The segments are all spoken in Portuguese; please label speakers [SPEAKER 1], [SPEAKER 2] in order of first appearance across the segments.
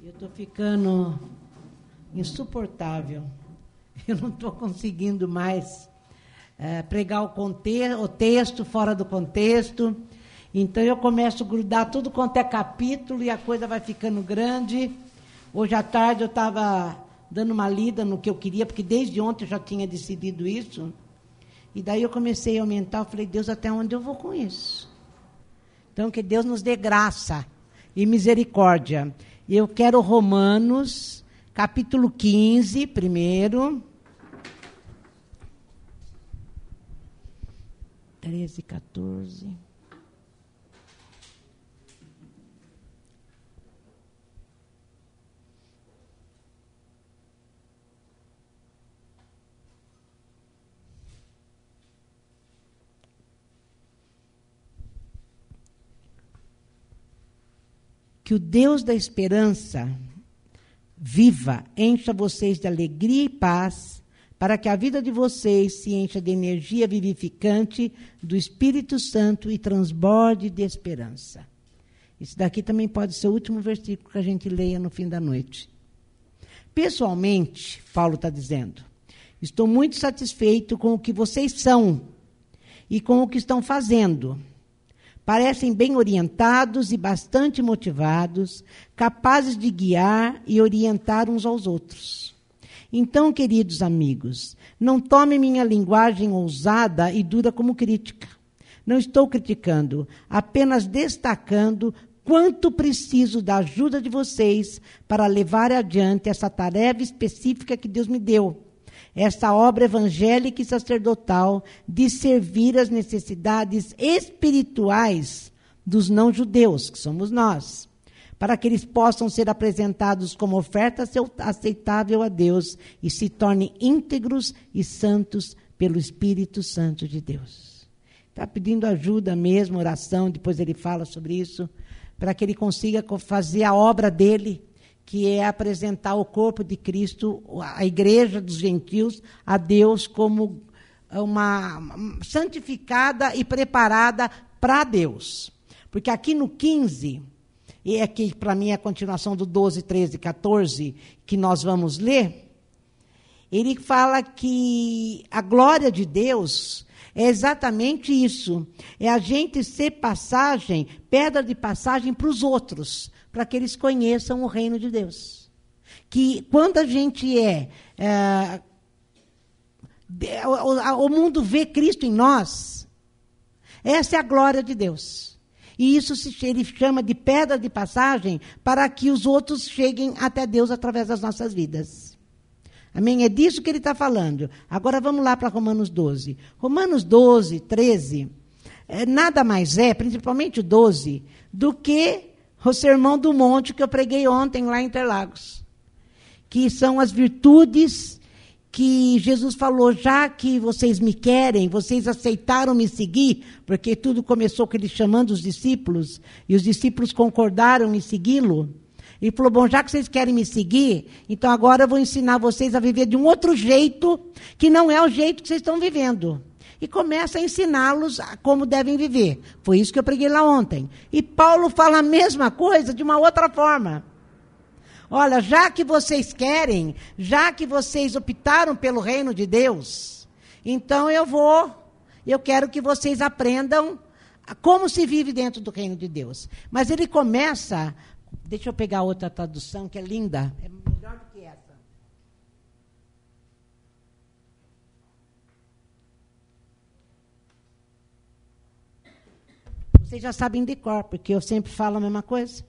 [SPEAKER 1] Eu estou ficando insuportável. Eu não estou conseguindo mais é, pregar o, o texto fora do contexto. Então eu começo a grudar tudo quanto é capítulo e a coisa vai ficando grande. Hoje à tarde eu estava dando uma lida no que eu queria, porque desde ontem eu já tinha decidido isso. E daí eu comecei a aumentar, eu falei, Deus, até onde eu vou com isso? Então, que Deus nos dê graça e misericórdia. Eu quero Romanos, capítulo 15, primeiro. 13, 14. Que o Deus da esperança viva, encha vocês de alegria e paz, para que a vida de vocês se encha de energia vivificante do Espírito Santo e transborde de esperança. Isso daqui também pode ser o último versículo que a gente leia no fim da noite. Pessoalmente, Paulo está dizendo, estou muito satisfeito com o que vocês são e com o que estão fazendo parecem bem orientados e bastante motivados, capazes de guiar e orientar uns aos outros. Então, queridos amigos, não tome minha linguagem ousada e dura como crítica. Não estou criticando, apenas destacando quanto preciso da ajuda de vocês para levar adiante essa tarefa específica que Deus me deu essa obra evangélica e sacerdotal de servir as necessidades espirituais dos não-judeus, que somos nós, para que eles possam ser apresentados como oferta aceitável a Deus e se tornem íntegros e santos pelo Espírito Santo de Deus. Está pedindo ajuda mesmo, oração, depois ele fala sobre isso, para que ele consiga fazer a obra dele que é apresentar o corpo de Cristo, a igreja dos gentios, a Deus como uma santificada e preparada para Deus. Porque aqui no 15, e é que para mim é a continuação do 12, 13, 14, que nós vamos ler, ele fala que a glória de Deus é exatamente isso. É a gente ser passagem, pedra de passagem para os outros para que eles conheçam o reino de Deus. Que quando a gente é, é o, o mundo vê Cristo em nós, essa é a glória de Deus. E isso se, ele chama de pedra de passagem para que os outros cheguem até Deus através das nossas vidas. Amém? É disso que ele está falando. Agora vamos lá para Romanos 12. Romanos 12, 13, é, nada mais é, principalmente o 12, do que o sermão do monte que eu preguei ontem lá em Interlagos. Que são as virtudes que Jesus falou, já que vocês me querem, vocês aceitaram me seguir, porque tudo começou com ele chamando os discípulos, e os discípulos concordaram em segui-lo. E falou: Bom, já que vocês querem me seguir, então agora eu vou ensinar vocês a viver de um outro jeito, que não é o jeito que vocês estão vivendo e começa a ensiná-los como devem viver. Foi isso que eu preguei lá ontem. E Paulo fala a mesma coisa de uma outra forma. Olha, já que vocês querem, já que vocês optaram pelo reino de Deus, então eu vou, eu quero que vocês aprendam como se vive dentro do reino de Deus. Mas ele começa, deixa eu pegar outra tradução que é linda, é melhor do que essa. Vocês já sabem de cor, porque eu sempre falo a mesma coisa.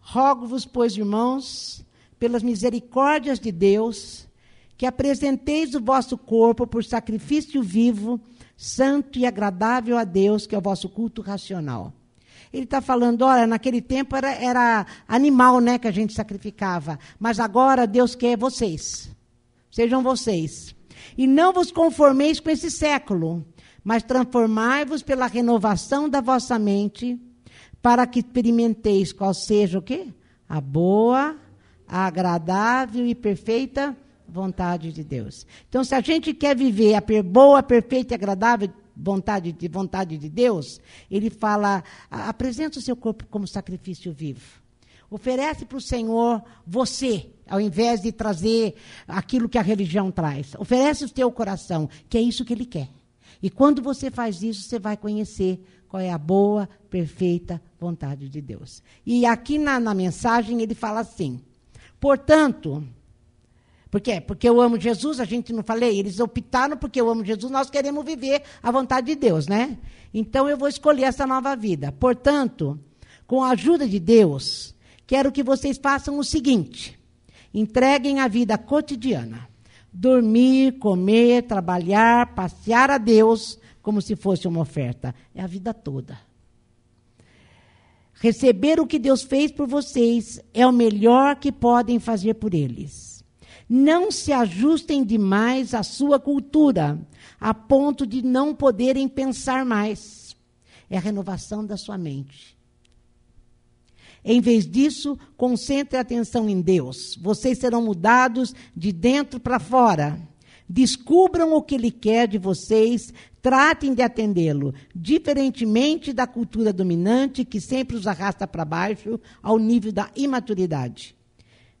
[SPEAKER 1] Rogo-vos, pois, irmãos, pelas misericórdias de Deus, que apresenteis o vosso corpo por sacrifício vivo, santo e agradável a Deus, que é o vosso culto racional. Ele está falando, olha, naquele tempo era, era animal né, que a gente sacrificava, mas agora Deus quer vocês. Sejam vocês. E não vos conformeis com esse século, mas transformai-vos pela renovação da vossa mente, para que experimenteis qual seja o quê? A boa, a agradável e perfeita vontade de Deus. Então, se a gente quer viver a boa, perfeita e agradável vontade de vontade de Deus, ele fala: apresenta o seu corpo como sacrifício vivo. Oferece para o Senhor você, ao invés de trazer aquilo que a religião traz. Oferece o teu coração, que é isso que ele quer. E quando você faz isso, você vai conhecer qual é a boa, perfeita vontade de Deus. E aqui na, na mensagem ele fala assim: portanto, por quê? Porque eu amo Jesus, a gente não falei, eles optaram porque eu amo Jesus, nós queremos viver a vontade de Deus, né? Então eu vou escolher essa nova vida. Portanto, com a ajuda de Deus, quero que vocês façam o seguinte: entreguem a vida cotidiana. Dormir, comer, trabalhar, passear a Deus como se fosse uma oferta. É a vida toda. Receber o que Deus fez por vocês é o melhor que podem fazer por eles não se ajustem demais à sua cultura, a ponto de não poderem pensar mais. É a renovação da sua mente. Em vez disso, concentre a atenção em Deus. Vocês serão mudados de dentro para fora. Descubram o que Ele quer de vocês, tratem de atendê-lo, diferentemente da cultura dominante que sempre os arrasta para baixo ao nível da imaturidade.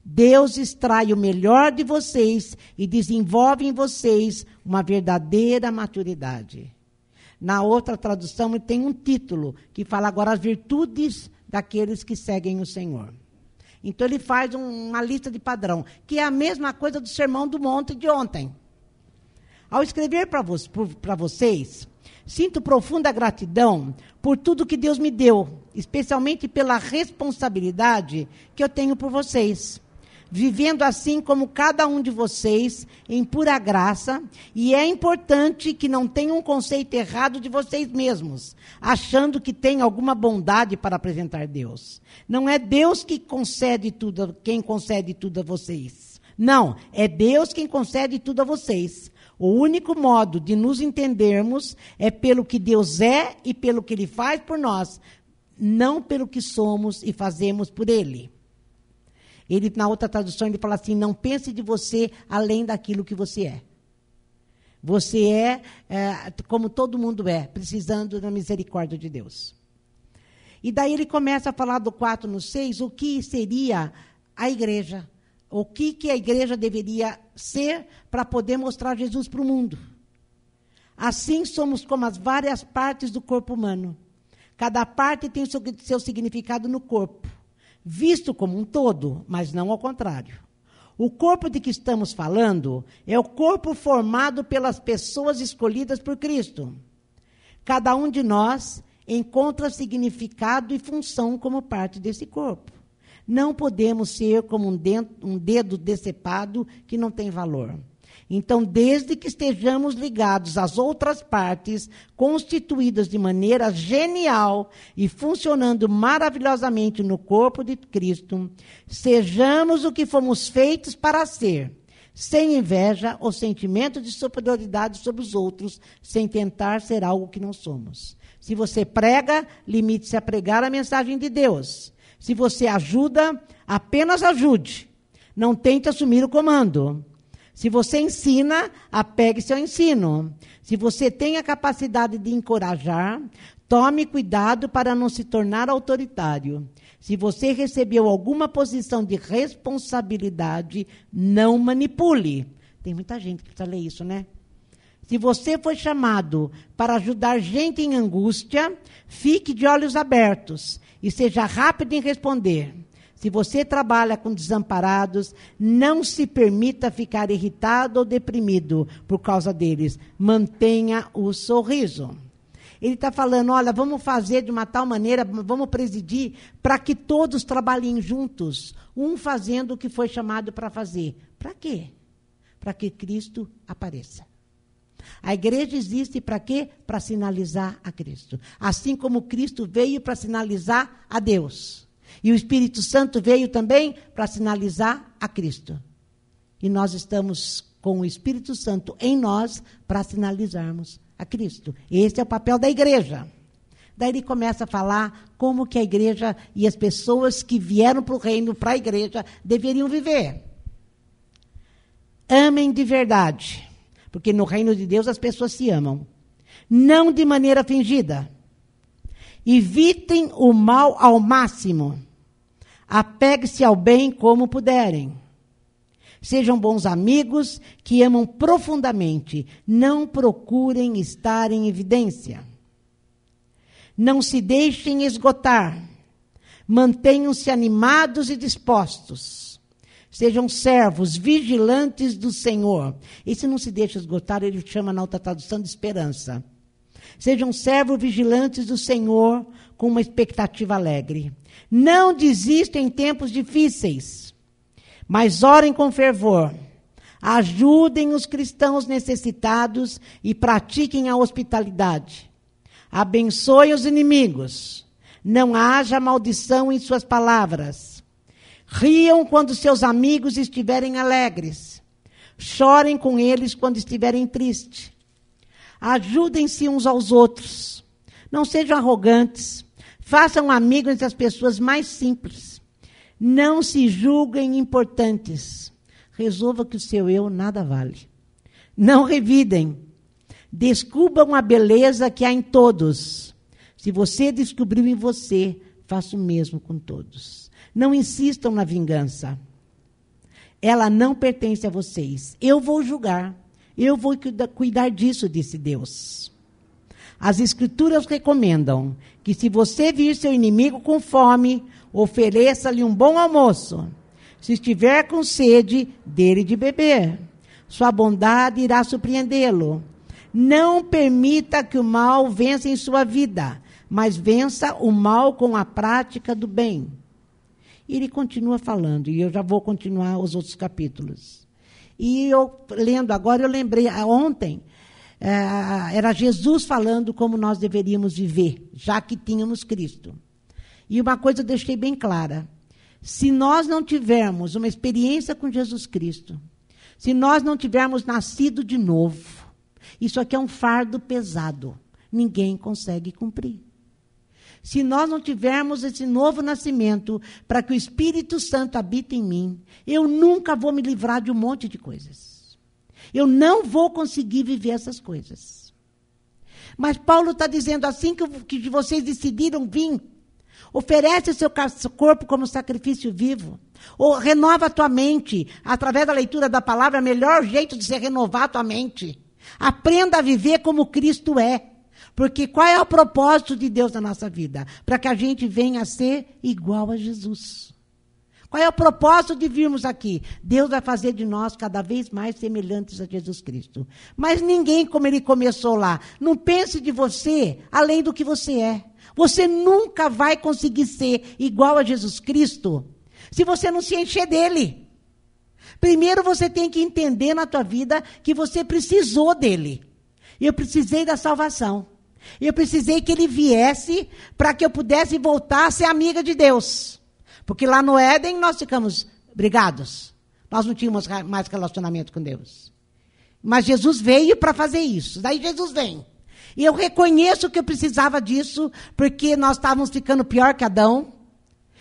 [SPEAKER 1] Deus extrai o melhor de vocês e desenvolve em vocês uma verdadeira maturidade. Na outra tradução, tem um título que fala agora as virtudes daqueles que seguem o Senhor. Então, ele faz um, uma lista de padrão, que é a mesma coisa do Sermão do Monte de ontem. Ao escrever para vo vocês, sinto profunda gratidão por tudo que Deus me deu, especialmente pela responsabilidade que eu tenho por vocês vivendo assim como cada um de vocês, em pura graça, e é importante que não tenham um conceito errado de vocês mesmos, achando que tem alguma bondade para apresentar Deus. Não é Deus que concede tudo, quem concede tudo a vocês. Não, é Deus quem concede tudo a vocês. O único modo de nos entendermos é pelo que Deus é e pelo que Ele faz por nós, não pelo que somos e fazemos por Ele. Ele, na outra tradução, ele fala assim: não pense de você além daquilo que você é. Você é, é como todo mundo é, precisando da misericórdia de Deus. E daí ele começa a falar do 4 no 6, o que seria a igreja. O que, que a igreja deveria ser para poder mostrar Jesus para o mundo. Assim somos como as várias partes do corpo humano. Cada parte tem seu, seu significado no corpo visto como um todo, mas não ao contrário. O corpo de que estamos falando é o corpo formado pelas pessoas escolhidas por Cristo. Cada um de nós encontra significado e função como parte desse corpo. Não podemos ser como um, dedo decepado que não tem valor. Então, desde que estejamos ligados às outras partes, constituídas de maneira genial e funcionando maravilhosamente no corpo de Cristo, sejamos o que fomos feitos para ser, sem inveja ou sentimento de superioridade sobre os outros, sem tentar ser algo que não somos. Se você prega, limite-se a pregar a mensagem de Deus. Se você ajuda, apenas ajude. Não tente assumir o comando. Se você ensina, apegue-se ao ensino. Se você tem a capacidade de encorajar, tome cuidado para não se tornar autoritário. Se você recebeu alguma posição de responsabilidade, não manipule. Tem muita gente que precisa ler isso, né? Se você foi chamado para ajudar gente em angústia, fique de olhos abertos e seja rápido em responder. Se você trabalha com desamparados, não se permita ficar irritado ou deprimido por causa deles. Mantenha o sorriso. Ele está falando: olha, vamos fazer de uma tal maneira, vamos presidir, para que todos trabalhem juntos, um fazendo o que foi chamado para fazer. Para quê? Para que Cristo apareça. A igreja existe para quê? Para sinalizar a Cristo. Assim como Cristo veio para sinalizar a Deus. E o Espírito Santo veio também para sinalizar a Cristo. E nós estamos com o Espírito Santo em nós para sinalizarmos a Cristo. Esse é o papel da igreja. Daí ele começa a falar como que a igreja e as pessoas que vieram para o reino, para a igreja, deveriam viver. Amem de verdade, porque no reino de Deus as pessoas se amam. Não de maneira fingida Evitem o mal ao máximo. Apegue-se ao bem como puderem. Sejam bons amigos que amam profundamente. Não procurem estar em evidência. Não se deixem esgotar. Mantenham-se animados e dispostos. Sejam servos vigilantes do Senhor. Esse não se deixa esgotar, ele chama na outra tradução de esperança. Sejam servos vigilantes do Senhor com uma expectativa alegre. Não desistam em tempos difíceis, mas orem com fervor. Ajudem os cristãos necessitados e pratiquem a hospitalidade. Abençoem os inimigos. Não haja maldição em suas palavras. Riam quando seus amigos estiverem alegres. Chorem com eles quando estiverem tristes. Ajudem-se uns aos outros. Não sejam arrogantes. Façam amigos entre as pessoas mais simples. Não se julguem importantes. Resolva que o seu eu nada vale. Não revidem. Descubram a beleza que há em todos. Se você descobriu em você, faça o mesmo com todos. Não insistam na vingança. Ela não pertence a vocês. Eu vou julgar. Eu vou cuidar disso, disse Deus. As Escrituras recomendam que, se você vir seu inimigo com fome, ofereça-lhe um bom almoço. Se estiver com sede, dele de beber. Sua bondade irá surpreendê-lo. Não permita que o mal vença em sua vida, mas vença o mal com a prática do bem. Ele continua falando, e eu já vou continuar os outros capítulos. E eu, lendo agora, eu lembrei, ah, ontem, era Jesus falando como nós deveríamos viver, já que tínhamos Cristo. E uma coisa eu deixei bem clara: se nós não tivermos uma experiência com Jesus Cristo, se nós não tivermos nascido de novo, isso aqui é um fardo pesado. Ninguém consegue cumprir. Se nós não tivermos esse novo nascimento para que o Espírito Santo habite em mim, eu nunca vou me livrar de um monte de coisas. Eu não vou conseguir viver essas coisas. Mas Paulo está dizendo assim que, vocês decidiram vir, oferece o seu corpo como sacrifício vivo. Ou renova a tua mente. Através da leitura da palavra, é o melhor jeito de se renovar a tua mente. Aprenda a viver como Cristo é. Porque qual é o propósito de Deus na nossa vida? Para que a gente venha a ser igual a Jesus. Qual é o propósito de virmos aqui? Deus vai fazer de nós cada vez mais semelhantes a Jesus Cristo. Mas ninguém, como ele começou lá, não pense de você além do que você é. Você nunca vai conseguir ser igual a Jesus Cristo se você não se encher dele. Primeiro você tem que entender na tua vida que você precisou dele. Eu precisei da salvação. Eu precisei que ele viesse para que eu pudesse voltar a ser amiga de Deus. Porque lá no Éden nós ficamos brigados. Nós não tínhamos mais relacionamento com Deus. Mas Jesus veio para fazer isso. Daí Jesus vem. E eu reconheço que eu precisava disso, porque nós estávamos ficando pior que Adão.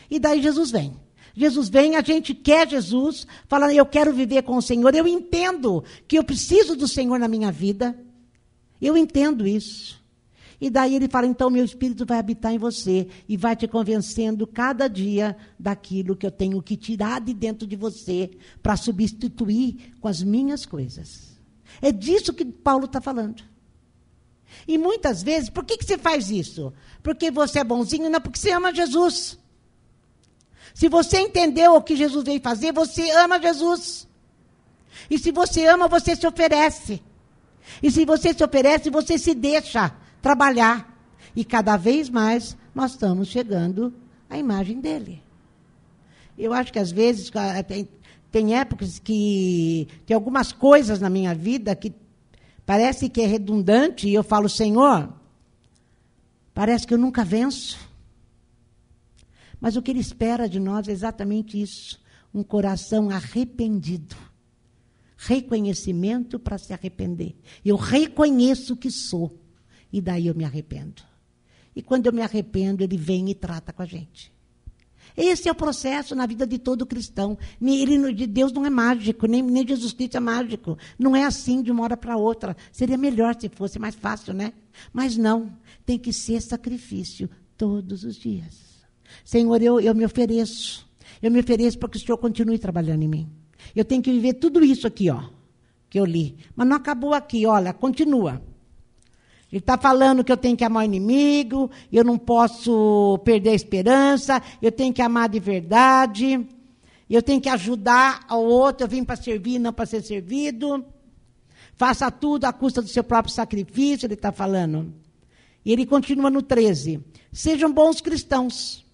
[SPEAKER 1] E daí Jesus vem. Jesus vem, a gente quer Jesus, falando, eu quero viver com o Senhor. Eu entendo que eu preciso do Senhor na minha vida. Eu entendo isso. E daí ele fala: então meu espírito vai habitar em você e vai te convencendo cada dia daquilo que eu tenho que tirar de dentro de você para substituir com as minhas coisas. É disso que Paulo está falando. E muitas vezes, por que, que você faz isso? Porque você é bonzinho? Não, porque você ama Jesus. Se você entendeu o que Jesus veio fazer, você ama Jesus. E se você ama, você se oferece. E se você se oferece, você se deixa trabalhar. E cada vez mais nós estamos chegando à imagem dele. Eu acho que às vezes tem, tem épocas que tem algumas coisas na minha vida que parece que é redundante e eu falo, Senhor, parece que eu nunca venço. Mas o que ele espera de nós é exatamente isso: um coração arrependido. Reconhecimento para se arrepender. Eu reconheço que sou. E daí eu me arrependo. E quando eu me arrependo, ele vem e trata com a gente. Esse é o processo na vida de todo cristão. Ele, de Deus não é mágico, nem, nem Jesus Cristo é mágico. Não é assim de uma hora para outra. Seria melhor se fosse mais fácil, né? Mas não. Tem que ser sacrifício todos os dias. Senhor, eu, eu me ofereço. Eu me ofereço para que o Senhor continue trabalhando em mim. Eu tenho que viver tudo isso aqui, ó, que eu li. Mas não acabou aqui, olha, continua. Ele está falando que eu tenho que amar o inimigo, eu não posso perder a esperança, eu tenho que amar de verdade, eu tenho que ajudar ao outro, eu vim para servir, não para ser servido. Faça tudo à custa do seu próprio sacrifício, ele está falando. E ele continua no 13. Sejam bons cristãos.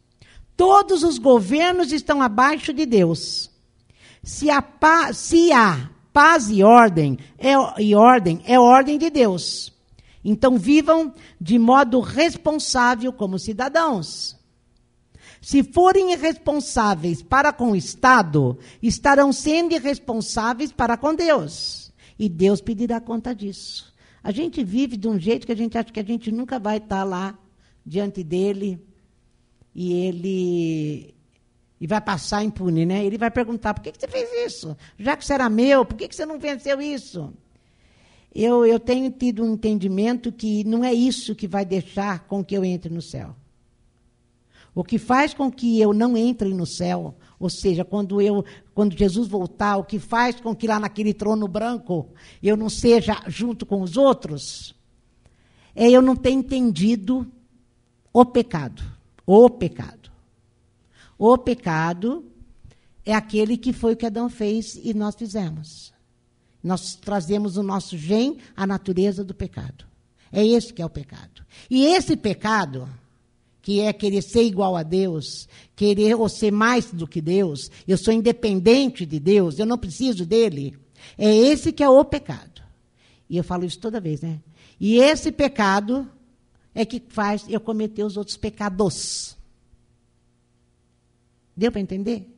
[SPEAKER 1] Todos os governos estão abaixo de Deus. Se há, paz, se há paz e ordem, é, e ordem, é ordem de Deus. Então vivam de modo responsável como cidadãos. Se forem irresponsáveis para com o Estado, estarão sendo irresponsáveis para com Deus. E Deus pedirá conta disso. A gente vive de um jeito que a gente acha que a gente nunca vai estar lá diante dele e ele e vai passar impune, né? Ele vai perguntar: por que, que você fez isso? Já que você era meu, por que, que você não venceu isso? Eu, eu tenho tido um entendimento que não é isso que vai deixar com que eu entre no céu. O que faz com que eu não entre no céu, ou seja, quando eu, quando Jesus voltar, o que faz com que lá naquele trono branco eu não seja junto com os outros, é eu não ter entendido o pecado. O pecado. O pecado é aquele que foi o que Adão fez e nós fizemos. Nós trazemos o nosso gen, a natureza do pecado. É esse que é o pecado. E esse pecado que é querer ser igual a Deus, querer ou ser mais do que Deus, eu sou independente de Deus, eu não preciso dele. É esse que é o pecado. E eu falo isso toda vez, né? E esse pecado é que faz eu cometer os outros pecados. Deu para entender?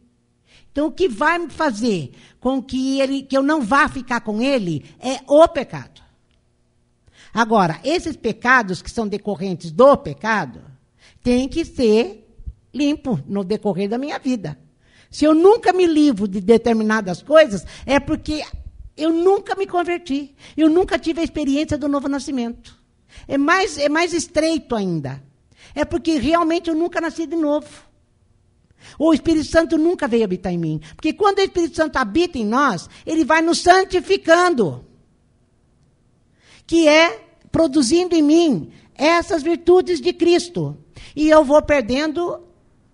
[SPEAKER 1] Então, o que vai me fazer com que, ele, que eu não vá ficar com ele é o pecado. Agora, esses pecados que são decorrentes do pecado, tem que ser limpo no decorrer da minha vida. Se eu nunca me livro de determinadas coisas, é porque eu nunca me converti. Eu nunca tive a experiência do novo nascimento. É mais, é mais estreito ainda. É porque realmente eu nunca nasci de novo. O Espírito Santo nunca veio habitar em mim. Porque quando o Espírito Santo habita em nós, ele vai nos santificando. Que é produzindo em mim essas virtudes de Cristo. E eu vou perdendo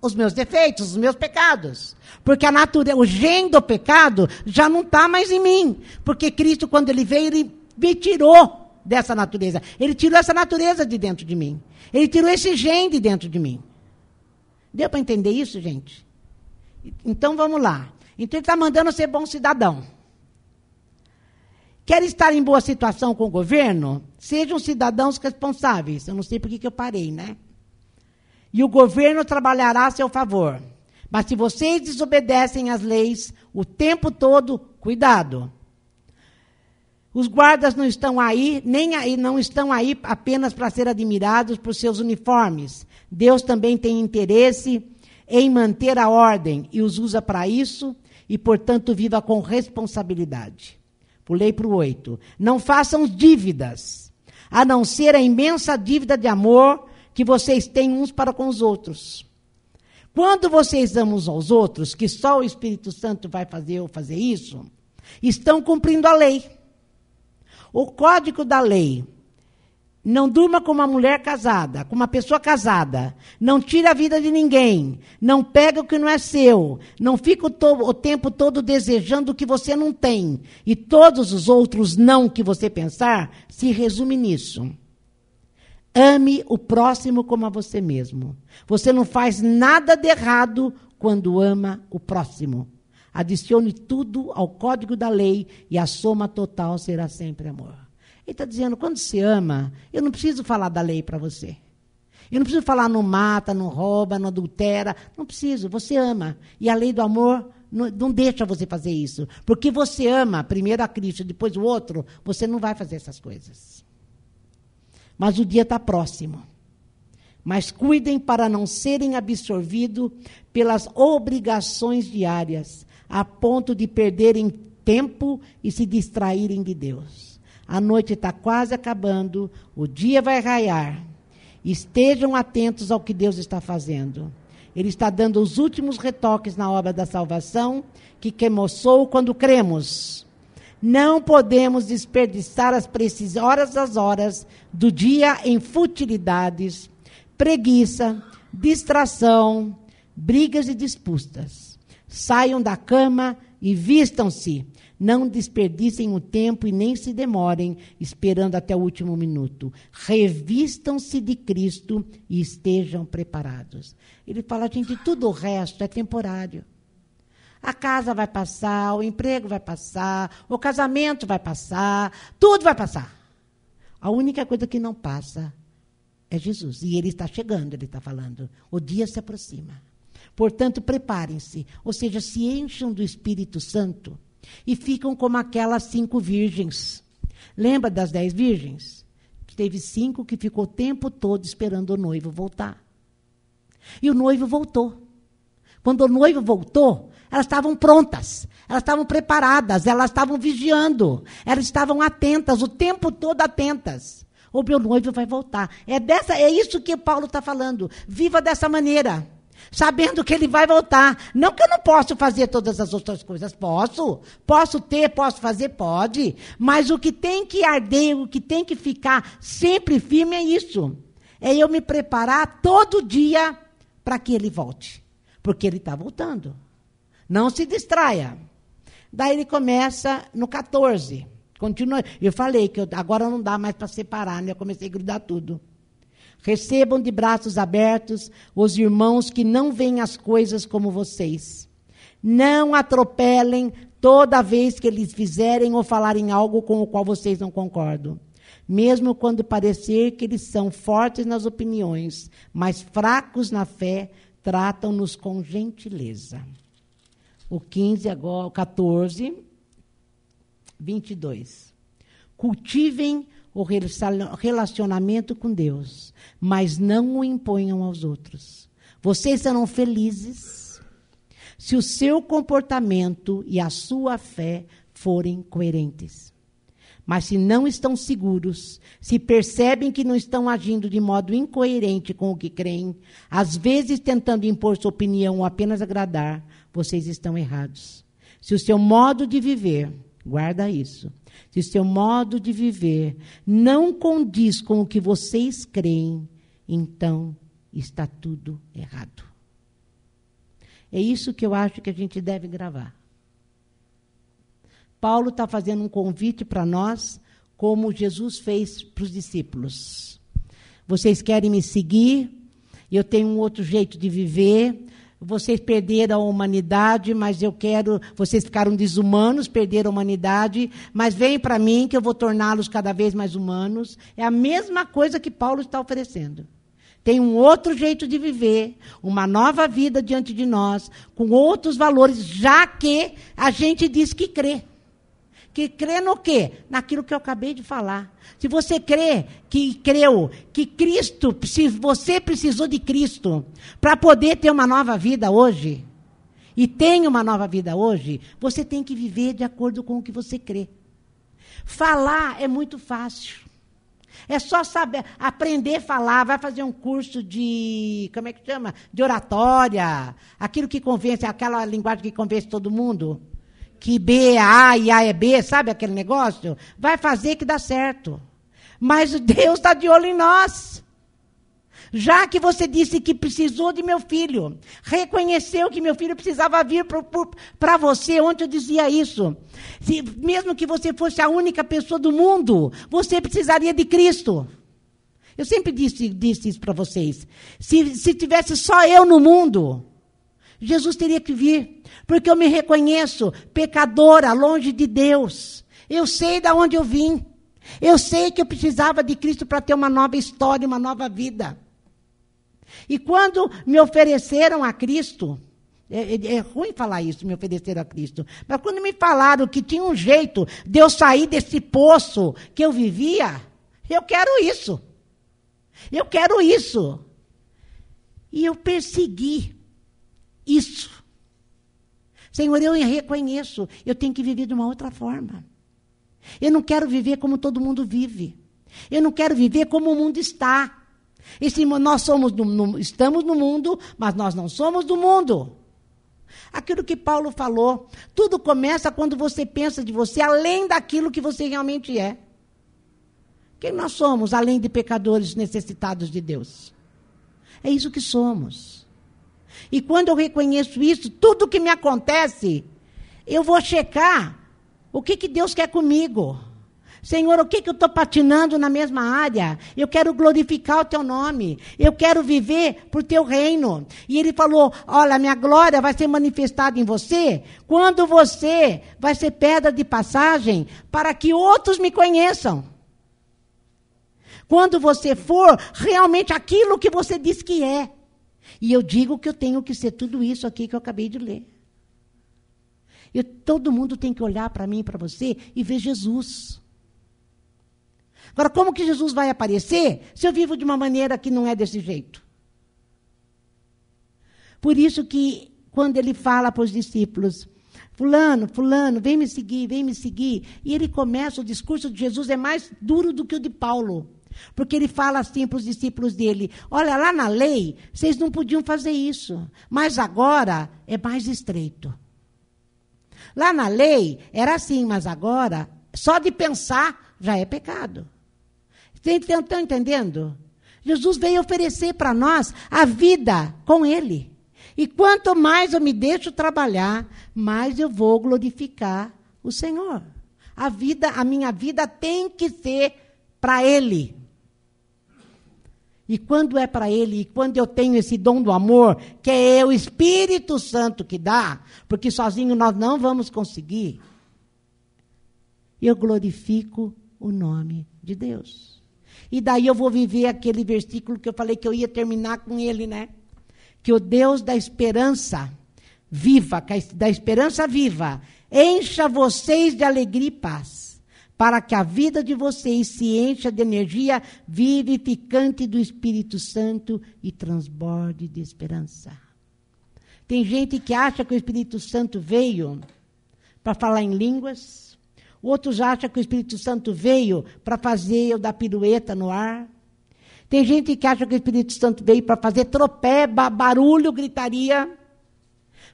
[SPEAKER 1] os meus defeitos, os meus pecados. Porque a natureza, o gene do pecado já não está mais em mim. Porque Cristo, quando ele veio, ele me tirou dessa natureza. Ele tirou essa natureza de dentro de mim. Ele tirou esse gene de dentro de mim. Deu para entender isso, gente? Então vamos lá. Então ele está mandando ser bom cidadão. Quer estar em boa situação com o governo? Sejam cidadãos responsáveis. Eu não sei por que eu parei, né? E o governo trabalhará a seu favor. Mas se vocês desobedecem às leis o tempo todo, cuidado. Os guardas não estão aí, nem aí, não estão aí apenas para ser admirados por seus uniformes. Deus também tem interesse em manter a ordem e os usa para isso, e, portanto, viva com responsabilidade. Pulei para o 8. Não façam dívidas, a não ser a imensa dívida de amor que vocês têm uns para com os outros. Quando vocês amam uns aos outros, que só o Espírito Santo vai fazer ou fazer isso, estão cumprindo a lei. O código da lei não durma com uma mulher casada, com uma pessoa casada. Não tira a vida de ninguém. Não pega o que não é seu. Não fica o, o tempo todo desejando o que você não tem. E todos os outros não que você pensar se resume nisso. Ame o próximo como a você mesmo. Você não faz nada de errado quando ama o próximo. Adicione tudo ao código da lei e a soma total será sempre amor. Ele está dizendo: quando se ama, eu não preciso falar da lei para você. Eu não preciso falar não mata, não rouba, não adultera. Não preciso, você ama. E a lei do amor não, não deixa você fazer isso. Porque você ama, primeiro a Cristo, depois o outro, você não vai fazer essas coisas. Mas o dia está próximo. Mas cuidem para não serem absorvidos pelas obrigações diárias, a ponto de perderem tempo e se distraírem de Deus. A noite está quase acabando, o dia vai raiar. Estejam atentos ao que Deus está fazendo. Ele está dando os últimos retoques na obra da salvação que começou quando cremos. Não podemos desperdiçar as precisas horas das horas do dia em futilidades, preguiça, distração, brigas e disputas. Saiam da cama e vistam-se não desperdicem o tempo e nem se demorem esperando até o último minuto. Revistam-se de Cristo e estejam preparados. Ele fala, gente, tudo o resto é temporário. A casa vai passar, o emprego vai passar, o casamento vai passar, tudo vai passar. A única coisa que não passa é Jesus. E ele está chegando, ele está falando. O dia se aproxima. Portanto, preparem-se, ou seja, se encham do Espírito Santo e ficam como aquelas cinco virgens. Lembra das dez virgens? Teve cinco que ficou o tempo todo esperando o noivo voltar. E o noivo voltou. Quando o noivo voltou, elas estavam prontas, elas estavam preparadas, elas estavam vigiando, elas estavam atentas, o tempo todo atentas. O meu noivo vai voltar. É, dessa, é isso que Paulo está falando. Viva dessa maneira sabendo que ele vai voltar. Não que eu não posso fazer todas as outras coisas, posso. Posso ter, posso fazer, pode. Mas o que tem que arder, o que tem que ficar sempre firme é isso. É eu me preparar todo dia para que ele volte. Porque ele está voltando. Não se distraia. Daí ele começa no 14. Continua. Eu falei que eu, agora não dá mais para separar, né? Eu comecei a grudar tudo. Recebam de braços abertos os irmãos que não veem as coisas como vocês. Não atropelem toda vez que eles fizerem ou falarem algo com o qual vocês não concordam. Mesmo quando parecer que eles são fortes nas opiniões, mas fracos na fé, tratam-nos com gentileza. O 15 agora, o 14, 22. Cultivem o relacionamento com Deus, mas não o imponham aos outros. Vocês serão felizes se o seu comportamento e a sua fé forem coerentes. Mas se não estão seguros, se percebem que não estão agindo de modo incoerente com o que creem, às vezes tentando impor sua opinião ou apenas agradar, vocês estão errados. Se o seu modo de viver, guarda isso, se seu modo de viver não condiz com o que vocês creem, então está tudo errado. É isso que eu acho que a gente deve gravar. Paulo está fazendo um convite para nós, como Jesus fez para os discípulos. Vocês querem me seguir? Eu tenho um outro jeito de viver vocês perderam a humanidade, mas eu quero. Vocês ficaram desumanos, perderam a humanidade, mas vem para mim que eu vou torná-los cada vez mais humanos. É a mesma coisa que Paulo está oferecendo. Tem um outro jeito de viver, uma nova vida diante de nós, com outros valores, já que a gente diz que crê. Que crê no quê? Naquilo que eu acabei de falar. Se você crê que creu que Cristo, se você precisou de Cristo para poder ter uma nova vida hoje, e tem uma nova vida hoje, você tem que viver de acordo com o que você crê. Falar é muito fácil. É só saber, aprender a falar, vai fazer um curso de, como é que chama? De oratória, aquilo que convence, aquela linguagem que convence todo mundo que B é A e A é B, sabe aquele negócio? Vai fazer que dá certo. Mas Deus está de olho em nós. Já que você disse que precisou de meu filho, reconheceu que meu filho precisava vir para você, onde eu dizia isso. Se, mesmo que você fosse a única pessoa do mundo, você precisaria de Cristo. Eu sempre disse, disse isso para vocês. Se, se tivesse só eu no mundo, Jesus teria que vir, porque eu me reconheço pecadora, longe de Deus. Eu sei de onde eu vim. Eu sei que eu precisava de Cristo para ter uma nova história, uma nova vida. E quando me ofereceram a Cristo, é, é, é, ruim falar isso, me ofereceram a Cristo, mas quando me falaram que tinha um jeito de eu sair desse poço que eu vivia, eu quero isso. Eu quero isso. E eu persegui isso. Senhor, eu reconheço, eu tenho que viver de uma outra forma. Eu não quero viver como todo mundo vive. Eu não quero viver como o mundo está. E se nós somos no, estamos no mundo, mas nós não somos do mundo. Aquilo que Paulo falou, tudo começa quando você pensa de você além daquilo que você realmente é. Quem nós somos, além de pecadores necessitados de Deus? É isso que somos. E quando eu reconheço isso, tudo que me acontece, eu vou checar o que, que Deus quer comigo. Senhor, o que, que eu estou patinando na mesma área? Eu quero glorificar o teu nome. Eu quero viver por teu reino. E ele falou: Olha, minha glória vai ser manifestada em você quando você vai ser pedra de passagem para que outros me conheçam. Quando você for realmente aquilo que você diz que é. E eu digo que eu tenho que ser tudo isso aqui que eu acabei de ler. Eu, todo mundo tem que olhar para mim e para você e ver Jesus. Agora, como que Jesus vai aparecer se eu vivo de uma maneira que não é desse jeito? Por isso que, quando ele fala para os discípulos, Fulano, Fulano, vem me seguir, vem me seguir. E ele começa, o discurso de Jesus é mais duro do que o de Paulo. Porque ele fala assim para os discípulos dele: Olha, lá na lei, vocês não podiam fazer isso. Mas agora é mais estreito. Lá na lei era assim, mas agora, só de pensar já é pecado. Estão entendendo? Jesus veio oferecer para nós a vida com Ele. E quanto mais eu me deixo trabalhar, mais eu vou glorificar o Senhor. A vida, a minha vida tem que ser para Ele. E quando é para Ele, e quando eu tenho esse dom do amor, que é o Espírito Santo que dá, porque sozinho nós não vamos conseguir, eu glorifico o nome de Deus. E daí eu vou viver aquele versículo que eu falei que eu ia terminar com ele, né? Que o Deus da esperança viva, da esperança viva, encha vocês de alegria e paz, para que a vida de vocês se encha de energia vivificante do Espírito Santo e transborde de esperança. Tem gente que acha que o Espírito Santo veio para falar em línguas, Outros acham que o Espírito Santo veio para fazer eu dar pirueta no ar. Tem gente que acha que o Espírito Santo veio para fazer tropé, barulho, gritaria.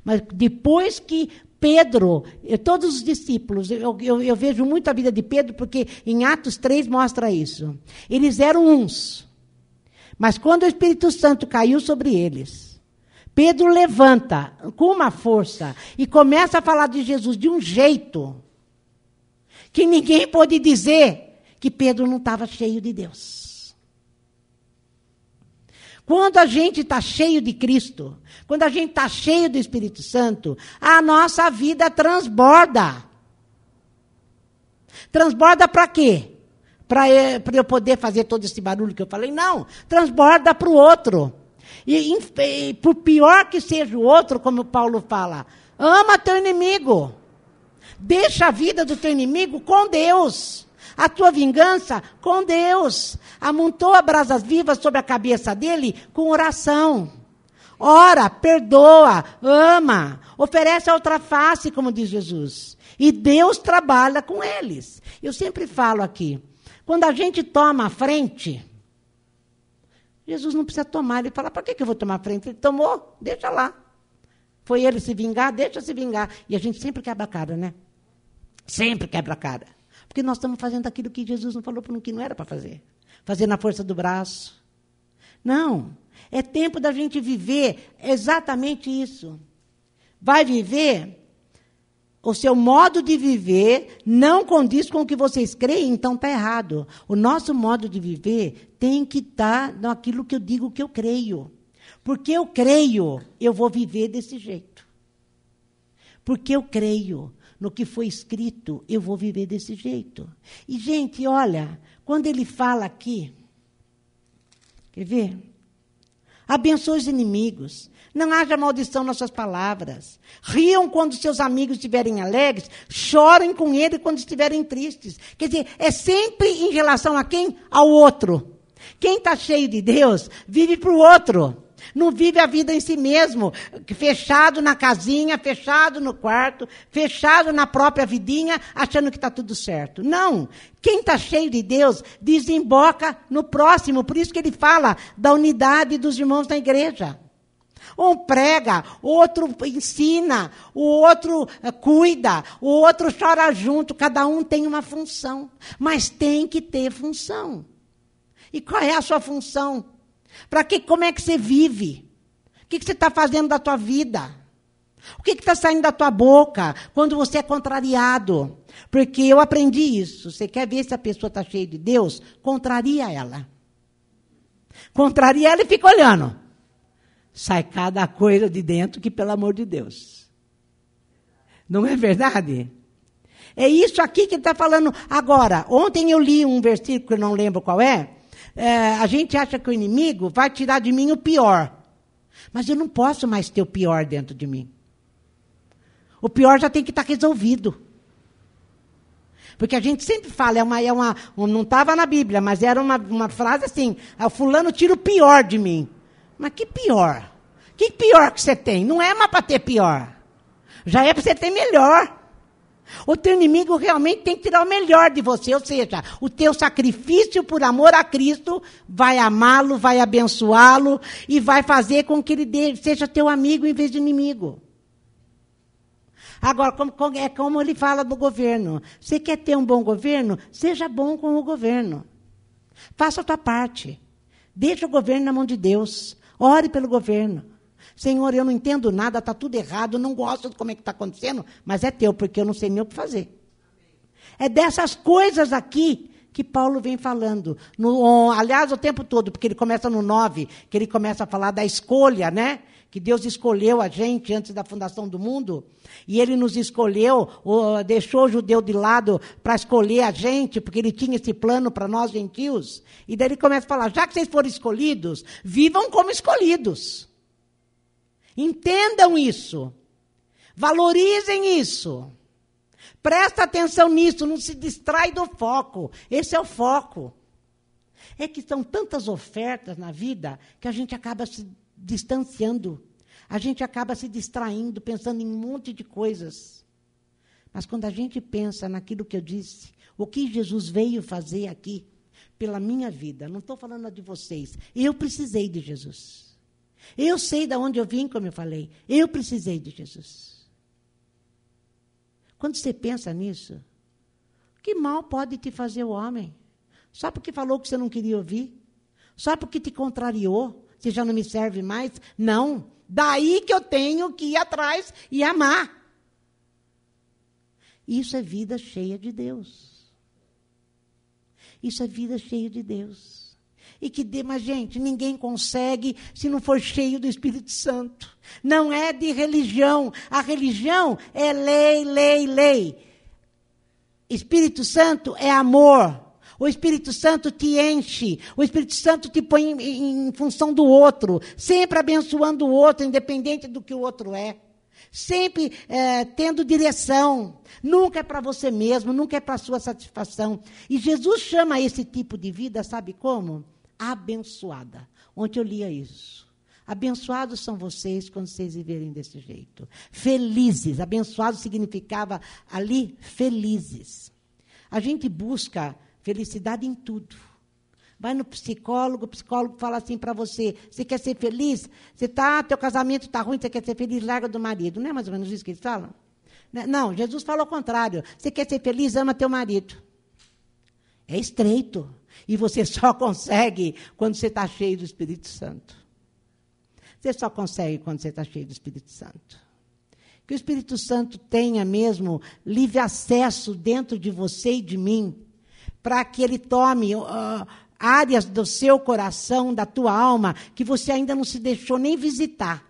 [SPEAKER 1] Mas depois que Pedro, todos os discípulos, eu, eu, eu, vejo muito a vida de Pedro, porque em Atos 3 mostra isso. Eles eram uns. Mas quando o Espírito Santo caiu sobre eles, Pedro levanta com uma força e começa a falar de Jesus de um jeito que ninguém pôde dizer que Pedro não estava cheio de Deus. Quando a gente está cheio de Cristo, quando a gente está cheio do Espírito Santo, a nossa vida transborda. Transborda para quê? Para eu poder fazer todo esse barulho que eu falei? Não, transborda para o outro. E, e por pior que seja o outro, como Paulo fala, ama teu inimigo. Deixa a vida do teu inimigo com Deus. A tua vingança com Deus. Amontoa brasas vivas sobre a cabeça dele com oração. Ora, perdoa, ama, oferece a outra face, como diz Jesus. E Deus trabalha com eles. Eu sempre falo aqui, quando a gente toma a frente, Jesus não precisa tomar. Ele fala, para que, que eu vou tomar a frente? Ele tomou, deixa lá. Foi ele se vingar, deixa se vingar. E a gente sempre quebra a cara, né? Sempre quebra a cara. Porque nós estamos fazendo aquilo que Jesus não falou que não era para fazer. Fazer na força do braço. Não. É tempo da gente viver exatamente isso. Vai viver, o seu modo de viver não condiz com o que vocês creem, então está errado. O nosso modo de viver tem que estar tá naquilo que eu digo que eu creio. Porque eu creio, eu vou viver desse jeito. Porque eu creio no que foi escrito, eu vou viver desse jeito. E, gente, olha, quando ele fala aqui, quer ver? Abençoe os inimigos. Não haja maldição nas suas palavras. Riam quando seus amigos estiverem alegres. Chorem com ele quando estiverem tristes. Quer dizer, é sempre em relação a quem? Ao outro. Quem está cheio de Deus, vive para o outro. Não vive a vida em si mesmo, fechado na casinha, fechado no quarto, fechado na própria vidinha, achando que está tudo certo. Não. Quem está cheio de Deus desemboca no próximo. Por isso que ele fala da unidade dos irmãos da igreja. Um prega, outro ensina, o outro eh, cuida, o outro chora junto, cada um tem uma função. Mas tem que ter função. E qual é a sua função? Para que, como é que você vive? O que, que você está fazendo da tua vida? O que está saindo da tua boca quando você é contrariado? Porque eu aprendi isso. Você quer ver se a pessoa está cheia de Deus? Contraria ela. Contraria ela e fica olhando. Sai cada coisa de dentro que, pelo amor de Deus. Não é verdade? É isso aqui que ele está falando. Agora, ontem eu li um versículo que eu não lembro qual é, é, a gente acha que o inimigo vai tirar de mim o pior. Mas eu não posso mais ter o pior dentro de mim. O pior já tem que estar resolvido. Porque a gente sempre fala, é uma, é uma não estava na Bíblia, mas era uma, uma frase assim: ah, fulano tira o pior de mim. Mas que pior? Que pior que você tem? Não é mais para ter pior. Já é para você ter melhor. O teu inimigo realmente tem que tirar o melhor de você, ou seja, o teu sacrifício por amor a Cristo vai amá-lo, vai abençoá-lo e vai fazer com que ele seja teu amigo em vez de inimigo. Agora, como, é como ele fala do governo. Você quer ter um bom governo? Seja bom com o governo. Faça a tua parte. Deixa o governo na mão de Deus. Ore pelo governo. Senhor, eu não entendo nada, está tudo errado, não gosto de como é que está acontecendo, mas é teu, porque eu não sei nem o que fazer. É dessas coisas aqui que Paulo vem falando. No, aliás, o tempo todo, porque ele começa no 9, que ele começa a falar da escolha, né? Que Deus escolheu a gente antes da fundação do mundo. E ele nos escolheu, deixou o judeu de lado para escolher a gente, porque ele tinha esse plano para nós gentios. E daí ele começa a falar: já que vocês foram escolhidos, vivam como escolhidos. Entendam isso. Valorizem isso. Presta atenção nisso, não se distrai do foco. Esse é o foco. É que são tantas ofertas na vida que a gente acaba se distanciando. A gente acaba se distraindo, pensando em um monte de coisas. Mas quando a gente pensa naquilo que eu disse, o que Jesus veio fazer aqui pela minha vida, não estou falando de vocês, eu precisei de Jesus. Eu sei de onde eu vim, como eu falei. Eu precisei de Jesus. Quando você pensa nisso, que mal pode te fazer o homem? Só porque falou que você não queria ouvir? Só porque te contrariou? Você já não me serve mais? Não. Daí que eu tenho que ir atrás e amar. Isso é vida cheia de Deus. Isso é vida cheia de Deus e que dê, mas gente, ninguém consegue se não for cheio do Espírito Santo. Não é de religião. A religião é lei, lei, lei. Espírito Santo é amor. O Espírito Santo te enche. O Espírito Santo te põe em, em função do outro, sempre abençoando o outro, independente do que o outro é sempre é, tendo direção. Nunca é para você mesmo, nunca é para sua satisfação. E Jesus chama esse tipo de vida, sabe como? Abençoada. Ontem eu lia isso. Abençoados são vocês quando vocês viverem desse jeito. Felizes. Abençoado significava ali felizes. A gente busca felicidade em tudo. Vai no psicólogo, o psicólogo fala assim para você: você quer ser feliz? Você tá, teu casamento está ruim, você quer ser feliz, larga do marido. Não é mais ou menos isso que eles falam? Né? Não, Jesus fala o contrário. Você quer ser feliz, ama teu marido. É estreito. E você só consegue quando você está cheio do Espírito Santo. Você só consegue quando você está cheio do Espírito Santo. Que o Espírito Santo tenha mesmo livre acesso dentro de você e de mim, para que ele tome uh, áreas do seu coração, da tua alma, que você ainda não se deixou nem visitar.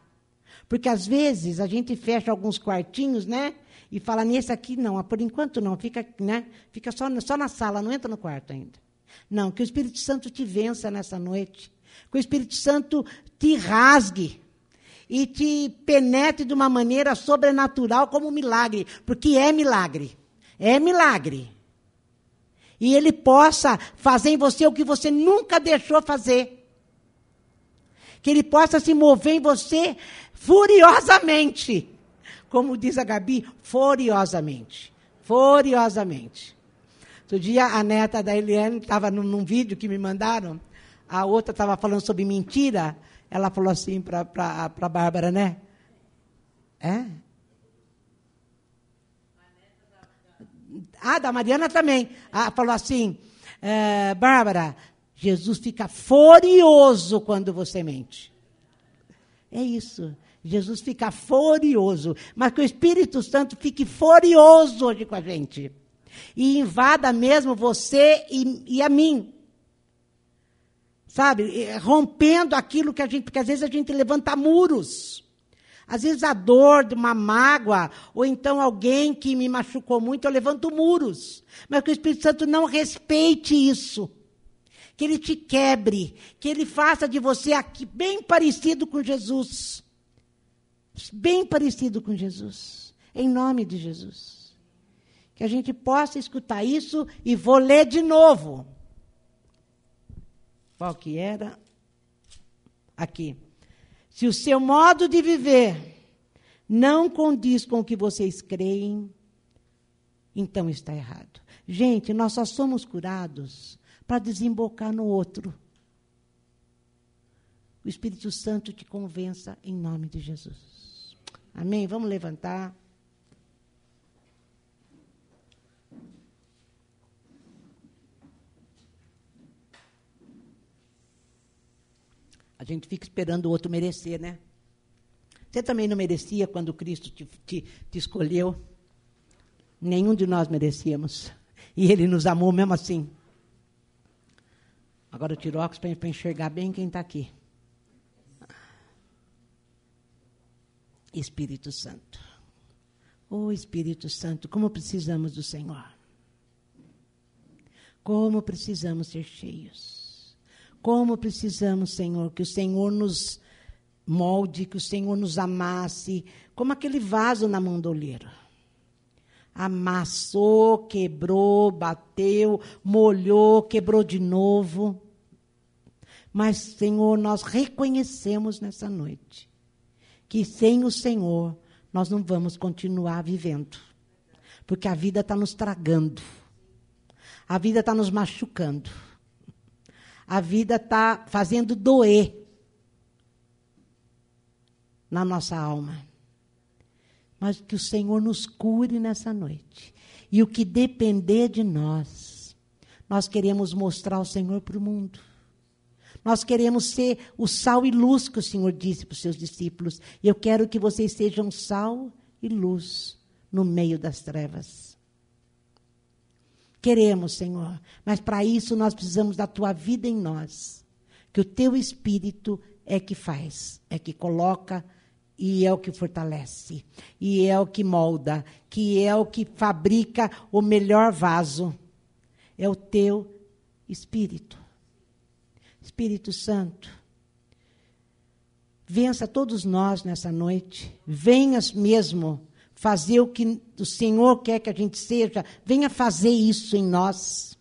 [SPEAKER 1] Porque às vezes a gente fecha alguns quartinhos, né? E fala, nesse aqui não, por enquanto não, fica, né? fica só, só na sala, não entra no quarto ainda. Não, que o Espírito Santo te vença nessa noite. Que o Espírito Santo te rasgue e te penetre de uma maneira sobrenatural como um milagre, porque é milagre. É milagre. E ele possa fazer em você o que você nunca deixou fazer. Que ele possa se mover em você furiosamente. Como diz a Gabi, furiosamente. Furiosamente. Outro dia, a neta da Eliane estava num, num, vídeo que me mandaram, a outra estava falando sobre mentira. Ela falou assim para a Bárbara, né? É? Ah, da Mariana também. Ah, falou assim, é, Bárbara, Jesus fica furioso quando você mente. É isso. Jesus fica furioso. Mas que o Espírito Santo fique furioso hoje com a gente e invada mesmo você e, e a mim. Sabe? Rompendo aquilo que a gente. Porque às vezes a gente levanta muros. Às vezes a dor de uma mágoa, ou então alguém que me machucou muito, eu levanto muros. Mas que o Espírito Santo não respeite isso. Que ele te quebre. Que ele faça de você aqui bem parecido com Jesus. Bem parecido com Jesus. Em nome de Jesus que a gente possa escutar isso e vou ler de novo. Qual que era? Aqui. Se o seu modo de viver não condiz com o que vocês creem, então está errado. Gente, nós só somos curados para desembocar no outro. O Espírito Santo te convença em nome de Jesus. Amém? Vamos levantar. A gente fica esperando o outro merecer, né? Você também não merecia quando Cristo te, te, te escolheu? Nenhum de nós merecíamos. E Ele nos amou mesmo assim. Agora eu tiro óculos para enxergar bem quem está aqui. Espírito Santo. Oh Espírito Santo, como precisamos do Senhor. Como precisamos ser cheios. Como precisamos, Senhor, que o Senhor nos molde, que o Senhor nos amasse, como aquele vaso na mão do olheiro. Amassou, quebrou, bateu, molhou, quebrou de novo. Mas, Senhor, nós reconhecemos nessa noite que sem o Senhor nós não vamos continuar vivendo. Porque a vida está nos tragando. A vida está nos machucando a vida está fazendo doer na nossa alma. Mas que o Senhor nos cure nessa noite. E o que depender de nós, nós queremos mostrar o Senhor para o mundo. Nós queremos ser o sal e luz que o Senhor disse para os seus discípulos. Eu quero que vocês sejam sal e luz no meio das trevas. Queremos, Senhor, mas para isso nós precisamos da tua vida em nós. Que o teu espírito é que faz, é que coloca e é o que fortalece, e é o que molda, que é o que fabrica o melhor vaso. É o teu espírito. Espírito Santo, vença todos nós nessa noite. Venhas mesmo fazer o que o Senhor quer que a gente seja, venha fazer isso em nós.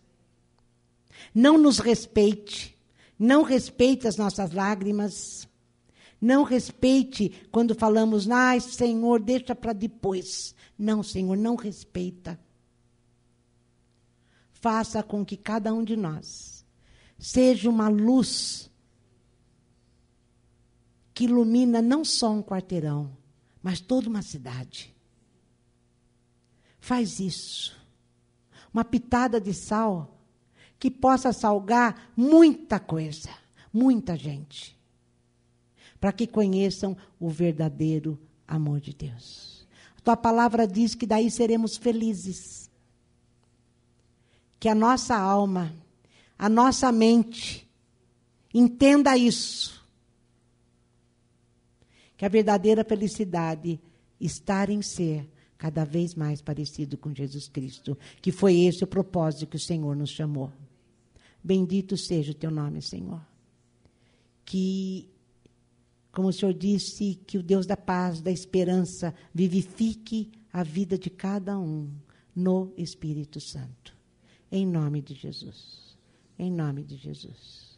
[SPEAKER 1] Não nos respeite, não respeite as nossas lágrimas, não respeite quando falamos, ai Senhor, deixa para depois. Não, Senhor, não respeita. Faça com que cada um de nós seja uma luz que ilumina não só um quarteirão, mas toda uma cidade. Faz isso. Uma pitada de sal que possa salgar muita coisa, muita gente. Para que conheçam o verdadeiro amor de Deus. A tua palavra diz que daí seremos felizes. Que a nossa alma, a nossa mente, entenda isso. Que a verdadeira felicidade está em ser cada vez mais parecido com Jesus Cristo, que foi esse o propósito que o Senhor nos chamou. Bendito seja o teu nome, Senhor. Que, como o Senhor disse, que o Deus da paz, da esperança, vivifique a vida de cada um no Espírito Santo. Em nome de Jesus. Em nome de Jesus.